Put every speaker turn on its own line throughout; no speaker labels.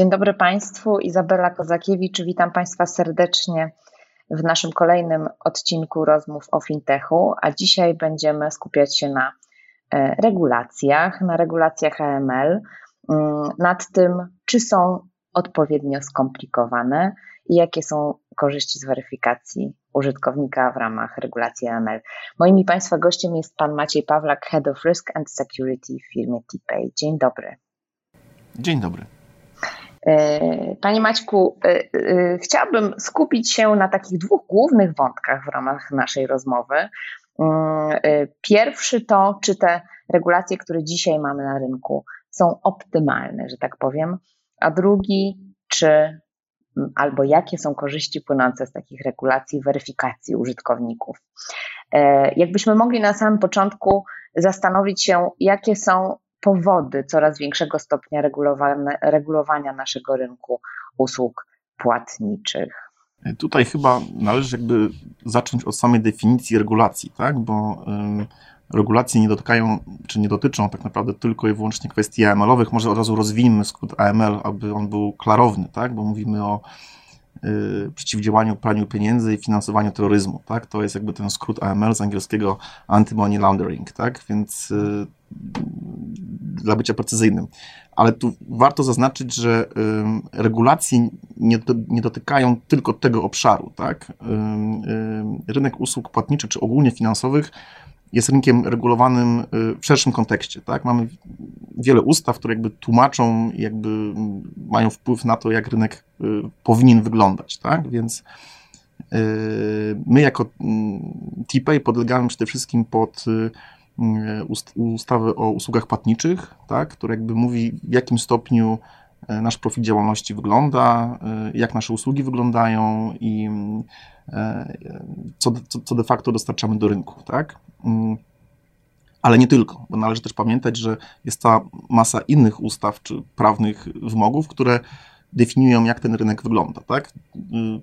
Dzień dobry Państwu, Izabela Kozakiewicz. Witam Państwa serdecznie w naszym kolejnym odcinku rozmów o fintechu, a dzisiaj będziemy skupiać się na e, regulacjach, na regulacjach AML, mm, nad tym, czy są odpowiednio skomplikowane i jakie są korzyści z weryfikacji użytkownika w ramach regulacji AML. Moim i Państwa gościem jest Pan Maciej Pawlak, Head of Risk and Security w firmie TPay. Dzień dobry.
Dzień dobry.
E, Panie Maćku, e, e, chciałabym skupić się na takich dwóch głównych wątkach w ramach naszej rozmowy. Mm, pierwszy to, czy te regulacje, które dzisiaj mamy na rynku, są optymalne, że tak powiem, a drugi, czy albo jakie są korzyści płynące z takich regulacji weryfikacji użytkowników. Jakbyśmy mogli na samym początku zastanowić się, jakie są powody coraz większego stopnia regulowania naszego rynku usług płatniczych.
Tutaj chyba należy jakby zacząć od samej definicji regulacji, tak? bo regulacje nie dotykają, czy nie dotyczą tak naprawdę tylko i wyłącznie kwestii AML-owych. Może od razu rozwijmy skrót AML, aby on był klarowny, tak? bo mówimy o y, przeciwdziałaniu praniu pieniędzy i finansowaniu terroryzmu. Tak? To jest jakby ten skrót AML z angielskiego anti-money laundering. Tak? Więc y, dla bycia precyzyjnym. Ale tu warto zaznaczyć, że regulacje nie, nie dotykają tylko tego obszaru. Tak? Rynek usług płatniczych czy ogólnie finansowych jest rynkiem regulowanym y, w szerszym kontekście. Tak? Mamy wiele ustaw, które jakby tłumaczą, jakby mają wpływ na to, jak rynek y, powinien wyglądać. Tak? Więc y, my jako TPay podlegamy przede wszystkim pod ustawy o usługach płatniczych, tak, które jakby mówi w jakim stopniu e, nasz profil działalności wygląda, e, jak nasze usługi wyglądają i co, co, co de facto dostarczamy do rynku, tak? Mm. Ale nie tylko, bo należy też pamiętać, że jest ta masa innych ustaw czy prawnych wymogów, które definiują, jak ten rynek wygląda. Tak?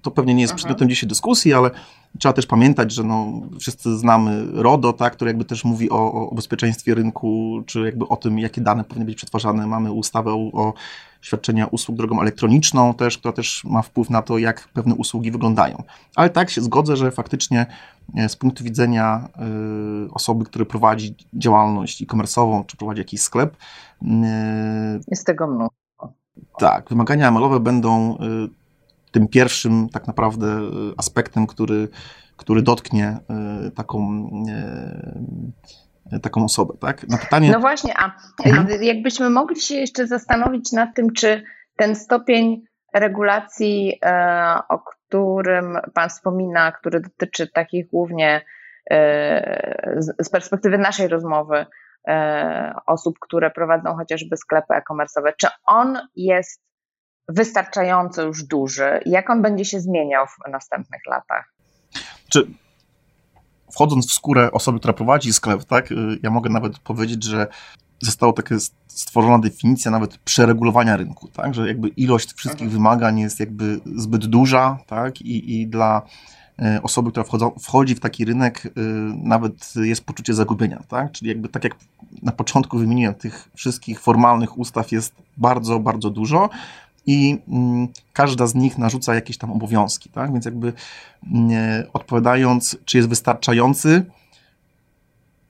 To pewnie nie jest mhm. przedmiotem dzisiaj dyskusji, ale trzeba też pamiętać, że no, wszyscy znamy RODO, tak, które jakby też mówi o, o bezpieczeństwie rynku, czy jakby o tym, jakie dane powinny być przetwarzane. Mamy ustawę o, o świadczenia usług drogą elektroniczną też, która też ma wpływ na to, jak pewne usługi wyglądają. Ale tak się zgodzę, że faktycznie e, z punktu widzenia y, osoby, która prowadzi działalność e-commerce'ową, czy prowadzi jakiś sklep.
Y, jest tego mnóstwo.
Tak, wymagania amelowe będą y, tym pierwszym tak naprawdę y, aspektem, który, który dotknie y, taką taką osobę, tak?
Na pytanie... No właśnie, a mhm. jakbyśmy mogli się jeszcze zastanowić nad tym, czy ten stopień regulacji, e, o którym Pan wspomina, który dotyczy takich głównie e, z perspektywy naszej rozmowy, osób, które prowadzą chociażby sklepy e-commerce'owe, czy on jest wystarczająco już duży? Jak on będzie się zmieniał w następnych latach?
Czy wchodząc w skórę osoby, która prowadzi sklep, tak, y, ja mogę nawet powiedzieć, że została taka stworzona definicja nawet przeregulowania rynku, tak, że jakby ilość wszystkich mhm. wymagań jest jakby zbyt duża, tak, i, i dla E, osoby, która wchodzą, wchodzi w taki rynek, e, nawet jest poczucie zagubienia, tak? Czyli jakby tak jak na początku wymieniłem, tych wszystkich formalnych ustaw jest bardzo, bardzo dużo i mm, każda z nich narzuca jakieś tam obowiązki, tak? Więc jakby mm, e, odpowiadając, czy jest wystarczający,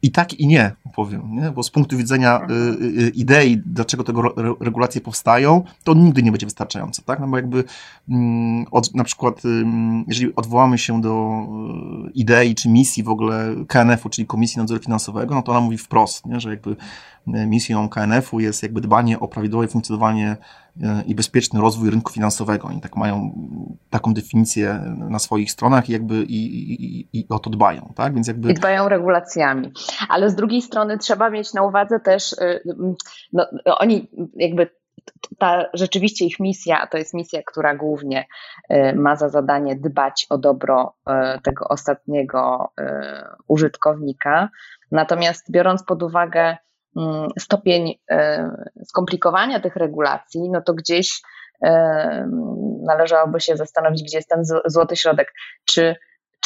i tak i nie, powiem, nie? bo z punktu widzenia y, y, y, idei, dlaczego tego regulacje powstają, to nigdy nie będzie wystarczające, tak? No bo jakby mm, od, na przykład, jeżeli odwołamy się do idei czy misji w ogóle KNF-u, czyli Komisji Nadzoru Finansowego, no to ona mówi wprost, nie? że jakby misją KNF-u jest jakby dbanie o prawidłowe funkcjonowanie e, i bezpieczny rozwój rynku finansowego. Oni tak mają taką definicję na swoich stronach i jakby i, i, i o to dbają, tak?
Więc jakby... I dbają regulacjami. Ale z drugiej strony trzeba mieć na uwadze też, y, no, oni jakby ta rzeczywiście ich misja to jest misja, która głównie ma za zadanie dbać o dobro tego ostatniego użytkownika. Natomiast biorąc pod uwagę mm, stopień skomplikowania tych regulacji, no to gdzieś należałoby się zastanowić, gdzie jest ten złoty środek. Czy,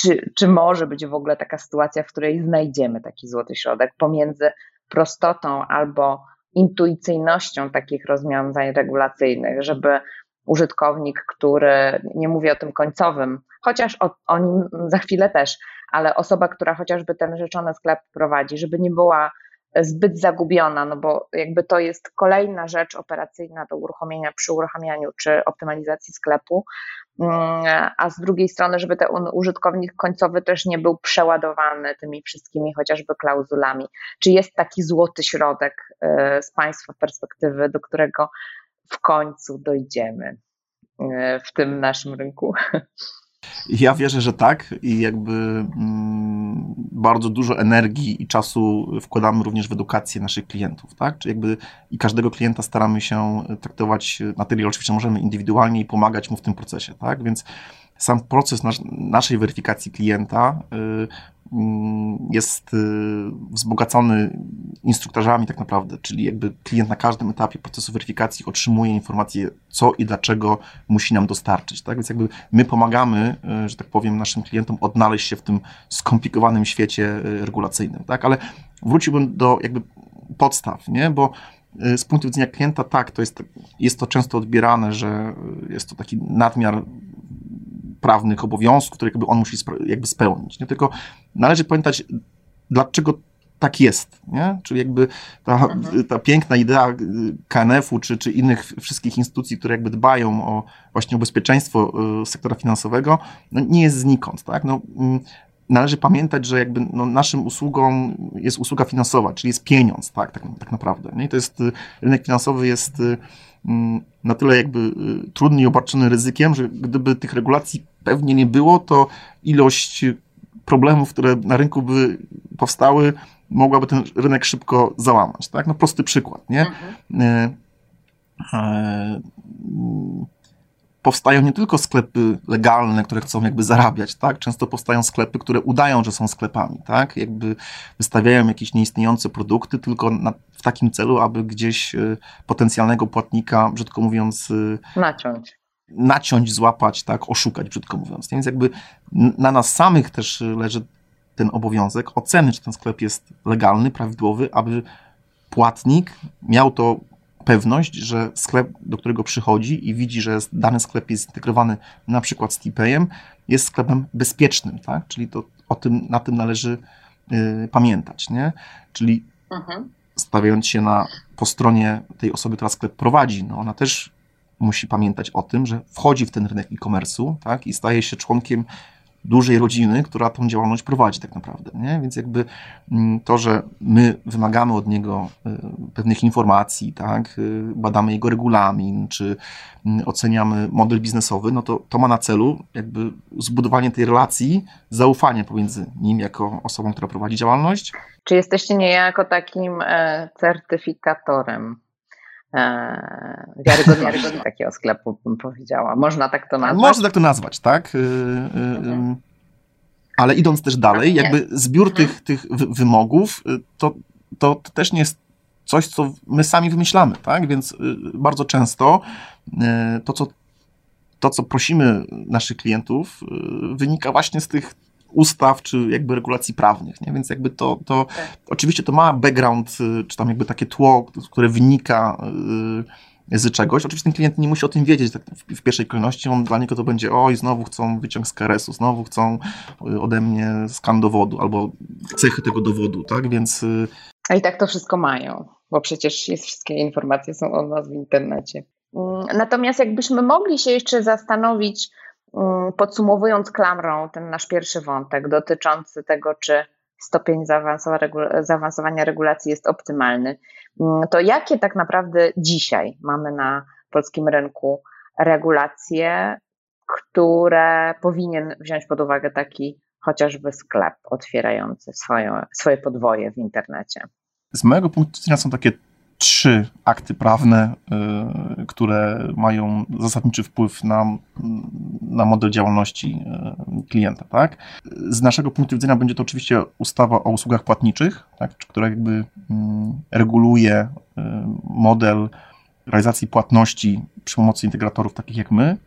czy, czy może być w ogóle taka sytuacja, w której znajdziemy taki złoty środek pomiędzy prostotą albo intuicyjnością takich rozwiązań regulacyjnych, żeby użytkownik, który, nie mówię o tym końcowym, chociaż o, o nim za chwilę też, ale osoba, która chociażby ten rzeczony sklep prowadzi, żeby nie była zbyt zagubiona, no bo jakby to jest kolejna rzecz operacyjna do uruchomienia przy uruchamianiu czy optymalizacji sklepu, mm, a z drugiej strony, żeby ten użytkownik końcowy też nie był przeładowany tymi wszystkimi chociażby klauzulami. Czy jest taki złoty środek e, z Państwa perspektywy, do którego w końcu dojdziemy e, w tym naszym rynku?
Ja wierzę, że tak i jakby mm, bardzo dużo energii i czasu wkładamy również w edukację naszych klientów, tak? Czy jakby i każdego klienta staramy się traktować na tyle, oczywiście możemy indywidualnie i pomagać mu w tym procesie, tak? Więc sam proces nas, naszej weryfikacji klienta y, Mm, jest y, wzbogacony instruktorzami tak naprawdę, czyli jakby klient na każdym etapie procesu weryfikacji otrzymuje informacje, co i dlaczego musi nam dostarczyć. Tak? Więc jakby my pomagamy, y, że tak powiem, naszym klientom odnaleźć się w tym skomplikowanym świecie regulacyjnym. Tak? Ale wróciłbym do jakby podstaw, nie? bo z punktu widzenia klienta, tak, to jest, jest to często odbierane, że jest to taki nadmiar prawnych obowiązków, które jakby on musi jakby spełnić. Nie? Tylko należy pamiętać, dlaczego tak jest, nie? Czyli jakby ta, mhm. ta piękna idea KNF-u czy, czy innych wszystkich instytucji, które jakby dbają o właśnie o bezpieczeństwo y, sektora finansowego, no nie jest znikąd, tak? No, mm, należy pamiętać, że jakby no, naszym usługą jest usługa finansowa, czyli jest pieniądz, tak, tak, tak naprawdę. Nie? I to jest, rynek finansowy jest mm, na tyle jakby y, trudny i obarczony ryzykiem, że gdyby tych regulacji pewnie nie było, to ilość problemów, które na rynku by powstały, mogłaby ten rynek szybko załamać. Tak? No prosty przykład. Nie? Mhm. E, e, powstają nie tylko sklepy legalne, które chcą jakby zarabiać, tak? Często powstają sklepy, które udają, że są sklepami, tak? Jakby wystawiają jakieś nieistniejące produkty tylko na, w takim celu, aby gdzieś e, potencjalnego płatnika, brzydko mówiąc,
naciąć
naciąć, złapać, tak, oszukać, brzydko mówiąc. Więc jakby na nas samych też leży ten obowiązek oceny, czy ten sklep jest legalny, prawidłowy, aby płatnik miał to pewność, że sklep, do którego przychodzi i widzi, że dany sklep jest zintegrowany na przykład z TPayem, jest sklepem bezpiecznym, tak? Czyli to o tym, na tym należy y, pamiętać, nie? Czyli mhm. stawiając się na, po stronie tej osoby, która sklep prowadzi, no ona też musi pamiętać o tym, że wchodzi w ten rynek e-commerce'u tak, i staje się członkiem dużej rodziny, która tą działalność prowadzi tak naprawdę. Nie? Więc jakby mm, to, że my wymagamy od niego y, pewnych informacji, tak, y, badamy jego regulamin, czy mm, oceniamy model biznesowy, no to, to ma na celu jakby zbudowanie tej relacji, zaufania pomiędzy nim jako osobą, która prowadzi działalność.
Czy jesteście niejako takim e, certyfikatorem wiarygodności takiego sklepu, bym powiedziała. Można tak to nazwać?
Można tak to nazwać, tak. Y, y, mhm. Ale idąc też dalej, jakby zbiór mhm. tych, tych wymogów, to, to, to też nie jest coś, co my sami wymyślamy, tak? Więc bardzo często to, co, to, co prosimy naszych klientów, wynika właśnie z tych ustaw, czy jakby regulacji prawnych, nie? Więc jakby to, to tak. oczywiście to ma background, y, czy tam jakby takie tło, które wynika y, z czegoś. Oczywiście ten klient nie musi o tym wiedzieć tak w, pierwszej kolejności, on dla niego to będzie oj, znowu chcą wyciąg z KRS-u, znowu chcą y, ode mnie skan dowodu, albo cechy tego dowodu, tak, więc...
A i tak to wszystko mają, bo przecież jest, wszystkie informacje są o nas w internecie. Mm, natomiast jakbyśmy mogli się jeszcze zastanowić, podsumowując klamrą ten nasz pierwszy wątek dotyczący tego, czy stopień zaawansowania regulacji jest optymalny, mm, to jakie tak naprawdę dzisiaj mamy na polskim rynku regulacje, które powinien wziąć pod uwagę taki chociażby sklep otwierający swoje, swoje podwoje w internecie?
Z mojego punktu widzenia są takie trzy akty prawne, y, które mają zasadniczy wpływ na, na model działalności y, klienta. Tak? Z naszego punktu widzenia będzie to oczywiście ustawa o usługach płatniczych, tak? która jakby mm, reguluje y, model realizacji płatności przy pomocy integratorów takich jak my.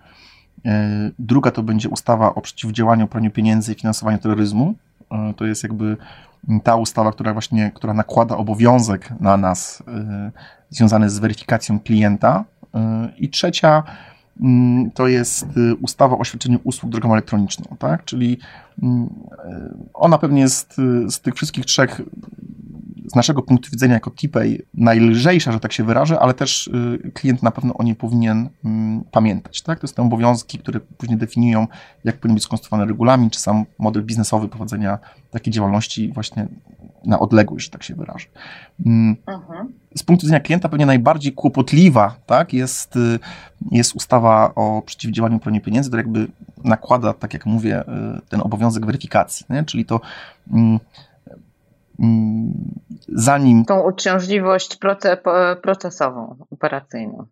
Druga to będzie ustawa o przeciwdziałaniu praniu pieniędzy i finansowaniu terroryzmu. To jest jakby ta ustawa, która właśnie, która nakłada obowiązek na nas y, związany z weryfikacją klienta. Y, I trzecia mm, to jest ustawa o świadczeniu usług drogą elektroniczną, tak? Czyli mm, ona pewnie jest z tych wszystkich trzech z naszego punktu widzenia jako TPay najlżejsza, że tak się wyrażę, ale też y, klient na pewno o niej powinien mm, pamiętać. Tak? To są obowiązki, które później definiują, jak powinien być skonstruowany regulamin, czy sam model biznesowy prowadzenia takiej działalności właśnie na odległość, że tak się wyrażę. Mm. Mhm. Z punktu widzenia klienta pewnie najbardziej kłopotliwa tak, jest, y, jest ustawa o przeciwdziałaniu praniu pieniędzy, która jakby nakłada, tak jak mówię, y, ten obowiązek weryfikacji, nie? czyli to mm,
zanim. Tą uciążliwość procesową, operacyjną.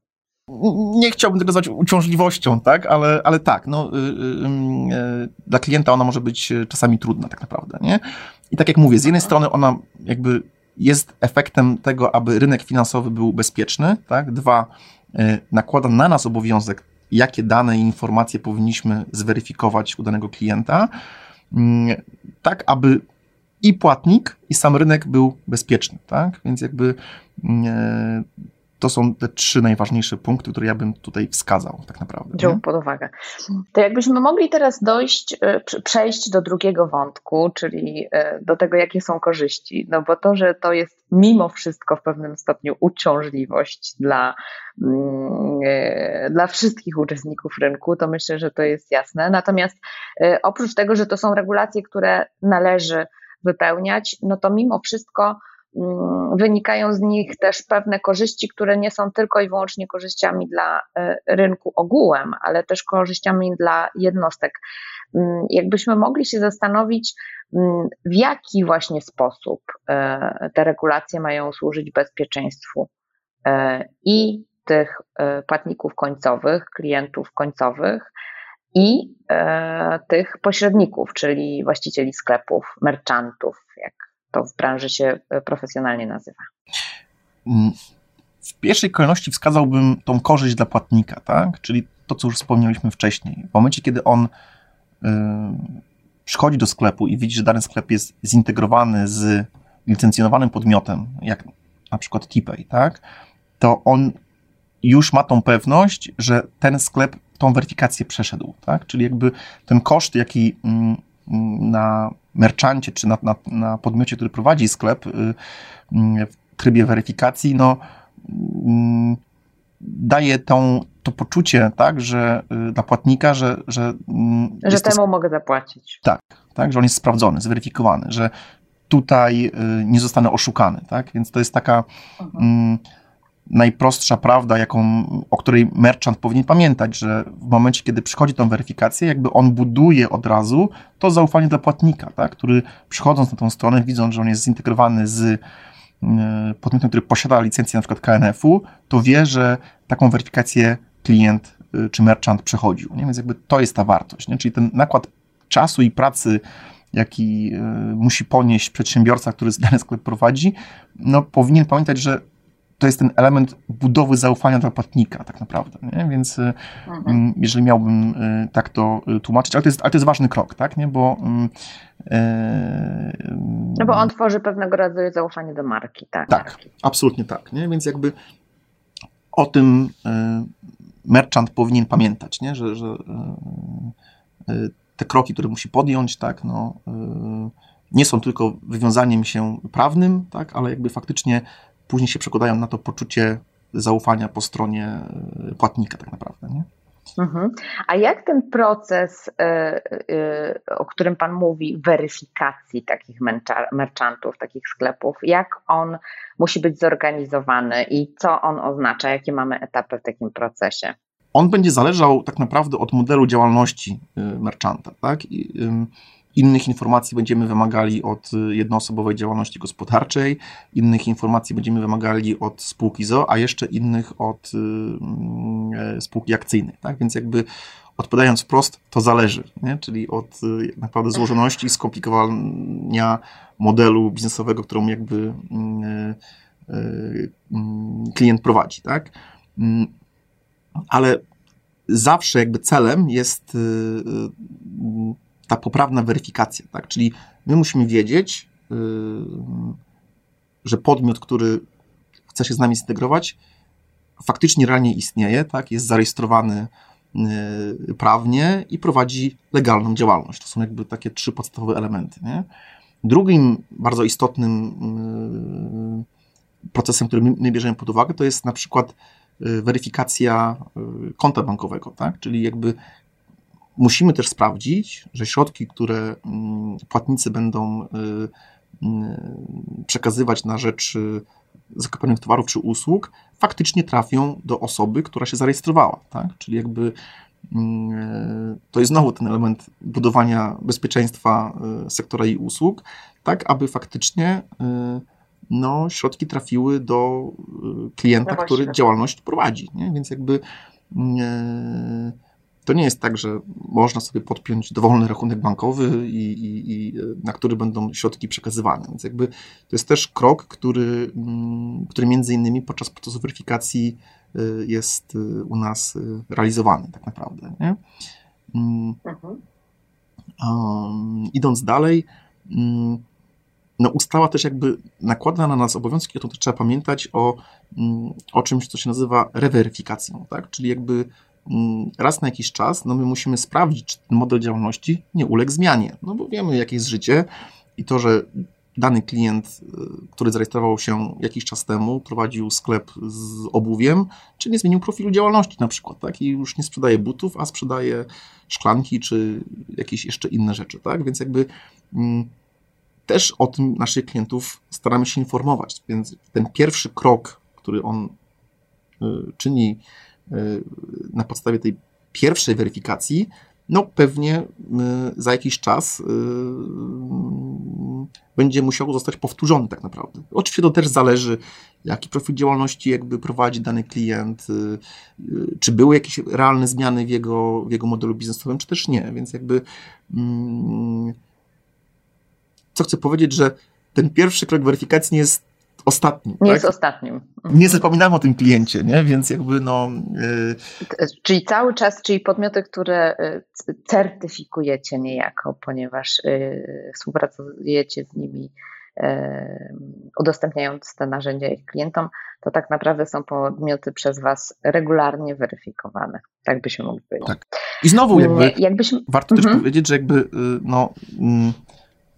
Nie chciałbym tego nazwać uciążliwością, tak, ale, ale tak, no, y, y, y, dla klienta ona może być czasami trudna, tak naprawdę. Nie? I tak jak mówię, z jednej strony ona jakby jest efektem tego, aby rynek finansowy był bezpieczny, tak? Dwa, nakłada na nas obowiązek, jakie dane i informacje powinniśmy zweryfikować u danego klienta, mm, tak aby i płatnik, i sam rynek był bezpieczny, tak? Więc jakby mm, e, to są te trzy najważniejsze punkty, które ja bym tutaj wskazał, tak naprawdę.
Wziął pod uwagę. To jakbyśmy mogli teraz dojść, e, przejść do drugiego wątku, czyli e, do tego, jakie są korzyści. No bo to, że to jest mimo wszystko w pewnym stopniu uciążliwość dla, mm, dla wszystkich uczestników rynku, to myślę, że to jest jasne. Natomiast oprócz tego, że to są regulacje, które należy wypełniać, no to mimo wszystko mm, wynikają z nich też pewne korzyści, które nie są tylko i wyłącznie korzyściami dla e, rynku ogółem, ale też korzyściami dla jednostek. Mm, jakbyśmy mogli się zastanowić, mm, w jaki właśnie sposób e, te regulacje mają służyć bezpieczeństwu e, i tych płatników końcowych, klientów końcowych, i e, tych pośredników, czyli właścicieli sklepów, merchantów, jak to w branży się e, profesjonalnie nazywa.
Mm, w pierwszej kolejności wskazałbym tą korzyść dla płatnika, tak? czyli to, co już wspomnieliśmy wcześniej. W momencie, kiedy on y, przychodzi do sklepu i widzi, że dany sklep jest zintegrowany z licencjonowanym podmiotem, jak na przykład TPay, tak? to on już ma tą pewność, że ten sklep tą weryfikację przeszedł, tak? Czyli jakby ten koszt, jaki mm, na merchancie czy na, na, na podmiocie, który prowadzi sklep y, mm, w trybie weryfikacji, no mm, daje tą, to poczucie, tak, że y, dla płatnika, że
że, że temu to, mogę zapłacić.
Tak, tak, że on jest sprawdzony, zweryfikowany, że tutaj y, nie zostanę oszukany, tak? Więc to jest taka mhm najprostsza prawda, jaką, o której merchant powinien pamiętać, że w momencie, kiedy przychodzi tą weryfikację, jakby on buduje od razu to zaufanie dla płatnika, tak? który przychodząc na tą stronę, widząc, że on jest zintegrowany z e, podmiotem, który posiada licencję na przykład KNF-u, to wie, że taką weryfikację klient e, czy merchant przechodził. Nie? Więc jakby to jest ta wartość. Nie? Czyli ten nakład czasu i pracy, jaki e, musi ponieść przedsiębiorca, który dany sklep prowadzi, no powinien pamiętać, że to jest ten element budowy zaufania dla płatnika tak naprawdę, nie? więc y, mhm. Mm, jeżeli miałbym y, tak to y, tłumaczyć, ale to jest, ale to jest ważny krok, tak, nie? bo
mm, no bo on tworzy pewnego rodzaju zaufanie do marki, tak?
Tak, marki. absolutnie tak, nie? więc jakby o tym merchant powinien pamiętać, nie? Że, że te kroki, które musi podjąć, tak, no, nie są tylko wywiązaniem się prawnym, tak, ale jakby faktycznie później się przekładają na to poczucie zaufania po stronie e, płatnika tak naprawdę. Nie?
Mhm. A jak ten proces, e, e, o którym Pan mówi, weryfikacji takich merchantów, takich sklepów, jak on musi być zorganizowany i co on oznacza, jakie mamy etapy w takim procesie?
On będzie zależał tak naprawdę od modelu działalności merchanta. Tak? I, Innych informacji będziemy wymagali od jednoosobowej działalności gospodarczej, innych informacji będziemy wymagali od spółki ZO, a jeszcze innych od mm, spółki akcyjnej. Tak? Więc jakby odpowiadając wprost, to zależy, nie? czyli od naprawdę złożoności i skomplikowania modelu biznesowego, którą jakby mm, mm, klient prowadzi. Tak? Ale zawsze jakby celem jest ta poprawna weryfikacja, tak? Czyli my musimy wiedzieć, yy, że podmiot, który chce się z nami zintegrować, faktycznie realnie istnieje, tak? Jest zarejestrowany yy, prawnie i prowadzi legalną działalność. To są jakby takie trzy podstawowe elementy. Nie? Drugim bardzo istotnym yy, procesem, który my bierzemy pod uwagę, to jest na przykład weryfikacja konta bankowego, tak? czyli jakby Musimy też sprawdzić, że środki, które mm, płatnicy będą y, y, przekazywać na rzecz y, zakupionych towarów czy usług, faktycznie trafią do osoby, która się zarejestrowała. Tak? Czyli jakby mm, to jest znowu ten element budowania bezpieczeństwa sektora i usług, tak aby faktycznie no, środki trafiły do klienta, no który działalność prowadzi. Nie? Więc jakby to nie jest tak, że można sobie podpiąć dowolny rachunek bankowy, i, i, i, na który będą środki przekazywane. Więc jakby to jest też krok, który, mm, który między innymi podczas procesu weryfikacji y, jest y, u nas realizowany tak naprawdę. Nie? Um, idąc dalej, um, no ustawa też jakby nakłada na nas obowiązki, o tym też trzeba pamiętać o, o czymś, co się nazywa reweryfikacją, tak? czyli jakby Mm, raz na jakiś czas no my musimy sprawdzić, czy ten model działalności nie uległ zmianie. No bo wiemy, jakie jest życie i to, że dany klient, y, który zarejestrował się jakiś czas temu, prowadził sklep z obuwiem, czy nie zmienił profilu działalności na przykład, tak? I już nie sprzedaje butów, a sprzedaje szklanki, czy jakieś jeszcze inne rzeczy, tak? Więc jakby mm, też o tym naszych klientów staramy się informować. Więc ten pierwszy krok, który on y, czyni na podstawie tej pierwszej weryfikacji, no pewnie y, za jakiś czas y, będzie musiał zostać powtórzony tak naprawdę. Oczywiście to też zależy, jaki profil działalności jakby prowadzi dany klient, czy były jakieś realne zmiany w jego, w jego modelu biznesowym, czy też nie, więc jakby mm, co chcę powiedzieć, że ten pierwszy krok weryfikacji nie jest ostatnim.
Nie
tak?
jest ostatnim. Mhm.
Nie zapominamy o tym kliencie, nie? więc jakby no.
Yy... Czyli cały czas, czyli podmioty, które y, certyfikujecie niejako, ponieważ yy, współpracujecie z nimi, yy, udostępniając te narzędzia ich klientom, to tak naprawdę są podmioty przez Was regularnie weryfikowane. Tak byśmy mogli powiedzieć. Tak.
I znowu jakby, jakbyśmy... warto też mhm. powiedzieć, że jakby y, no.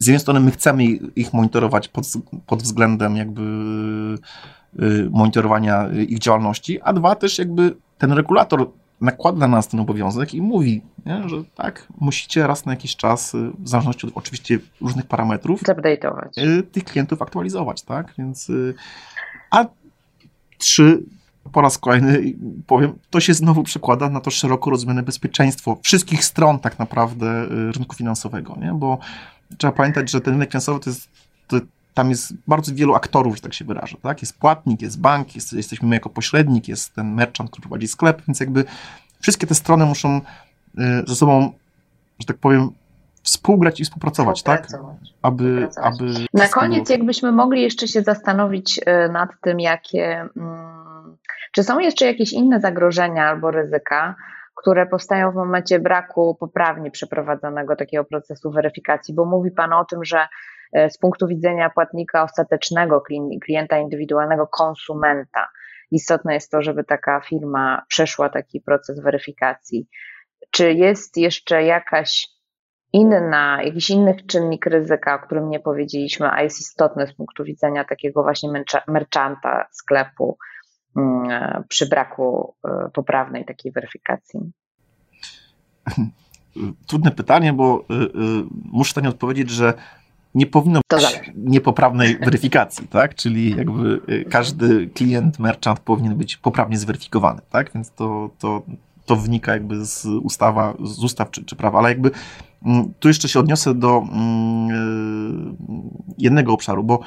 Z jednej strony my chcemy ich monitorować pod, pod względem jakby y, monitorowania ich działalności, a dwa też jakby ten regulator nakłada na nas ten obowiązek i mówi, nie, że tak, musicie raz na jakiś czas, y, w zależności od oczywiście różnych parametrów,
y,
tych klientów aktualizować, tak? Więc a trzy po raz kolejny powiem, to się znowu przekłada na to szeroko rozumiane bezpieczeństwo wszystkich stron tak naprawdę rynku finansowego, nie? bo trzeba pamiętać, że ten rynek finansowy to jest, to, tam jest bardzo wielu aktorów, że tak się wyrażę, tak? Jest płatnik, jest bank, jest, jesteśmy my jako pośrednik, jest ten merchant, który prowadzi sklep, więc jakby wszystkie te strony muszą y, ze sobą, że tak powiem, współgrać i współpracować, tak? Aby, aby
Na koniec, jakbyśmy mogli jeszcze się zastanowić y, nad tym, jakie, mm, czy są jeszcze jakieś inne zagrożenia albo ryzyka, które powstają w momencie braku poprawnie przeprowadzonego takiego procesu weryfikacji, bo mówi Pan o tym, że e, z punktu widzenia płatnika ostatecznego, klienta indywidualnego, konsumenta, istotne jest to, żeby taka firma przeszła taki proces weryfikacji. Czy jest jeszcze jakaś inna, jakiś inny czynnik ryzyka, o którym nie powiedzieliśmy, a jest istotny z punktu widzenia takiego właśnie merchanta sklepu, przy braku e, poprawnej takiej weryfikacji?
Trudne pytanie, bo e, muszę na nie odpowiedzieć, że nie powinno być niepoprawnej weryfikacji, tak? Czyli jakby każdy klient, merchant powinien być poprawnie zweryfikowany, tak? Więc to, to to wynika jakby z ustawa, z ustaw czy, czy prawa, ale jakby mm, tu jeszcze się odniosę do mm, jednego obszaru, bo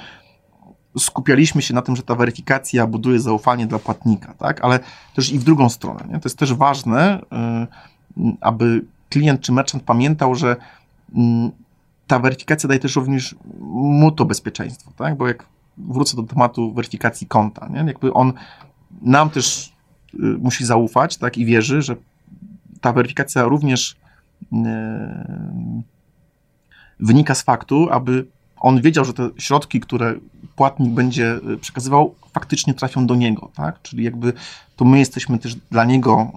skupialiśmy się na tym, że ta weryfikacja buduje zaufanie dla płatnika, tak? ale też i w drugą stronę. Nie? To jest też ważne, aby klient czy merchant pamiętał, że ta weryfikacja daje też również mu to bezpieczeństwo, tak? Bo jak wrócę do tematu weryfikacji konta, nie? Jakby on nam też y, musi zaufać, tak? I wierzy, że ta weryfikacja również y, wynika z faktu, aby on wiedział, że te środki, które płatnik będzie y, przekazywał, faktycznie trafią do niego, tak? Czyli jakby to my jesteśmy też dla niego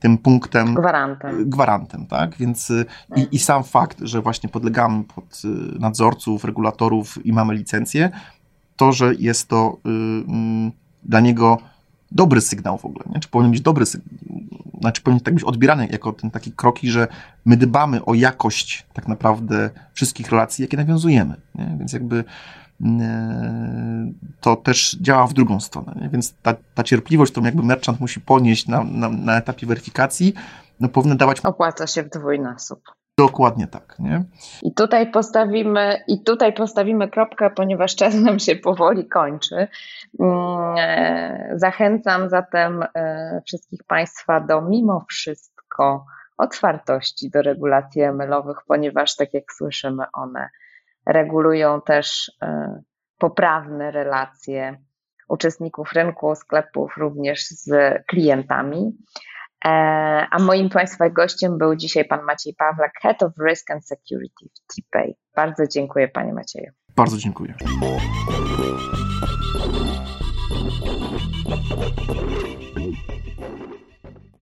tym punktem.
Gwarantem.
Gwarantem, tak? Więc y, i, i sam fakt, że właśnie podlegamy pod y, nadzorców, regulatorów i mamy licencję, to, że jest to y, y, dla niego dobry sygnał w ogóle, nie? czy powinien być dobry sygnał, znaczy powinien tak być odbierany jako ten taki kroki, że my dbamy o jakość tak naprawdę wszystkich relacji, jakie nawiązujemy, nie? więc jakby to też działa w drugą stronę. Nie? Więc ta, ta cierpliwość, którą jakby merchant musi ponieść na, na, na etapie weryfikacji, no powinna dawać...
Opłaca się w dwójnasób.
Dokładnie tak, nie?
I tutaj postawimy, i tutaj postawimy kropkę, ponieważ czas nam się powoli kończy. Mm, e, zachęcam zatem e, wszystkich Państwa do mimo wszystko otwartości do regulacji ML-owych, ponieważ tak jak słyszymy, one regulują też e, poprawne relacje uczestników rynku, sklepów również z klientami. E, a moim Państwa gościem był dzisiaj pan Maciej Pawlak, Head of Risk and Security w TPay. Bardzo dziękuję Panie Macieju.
Bardzo dziękuję.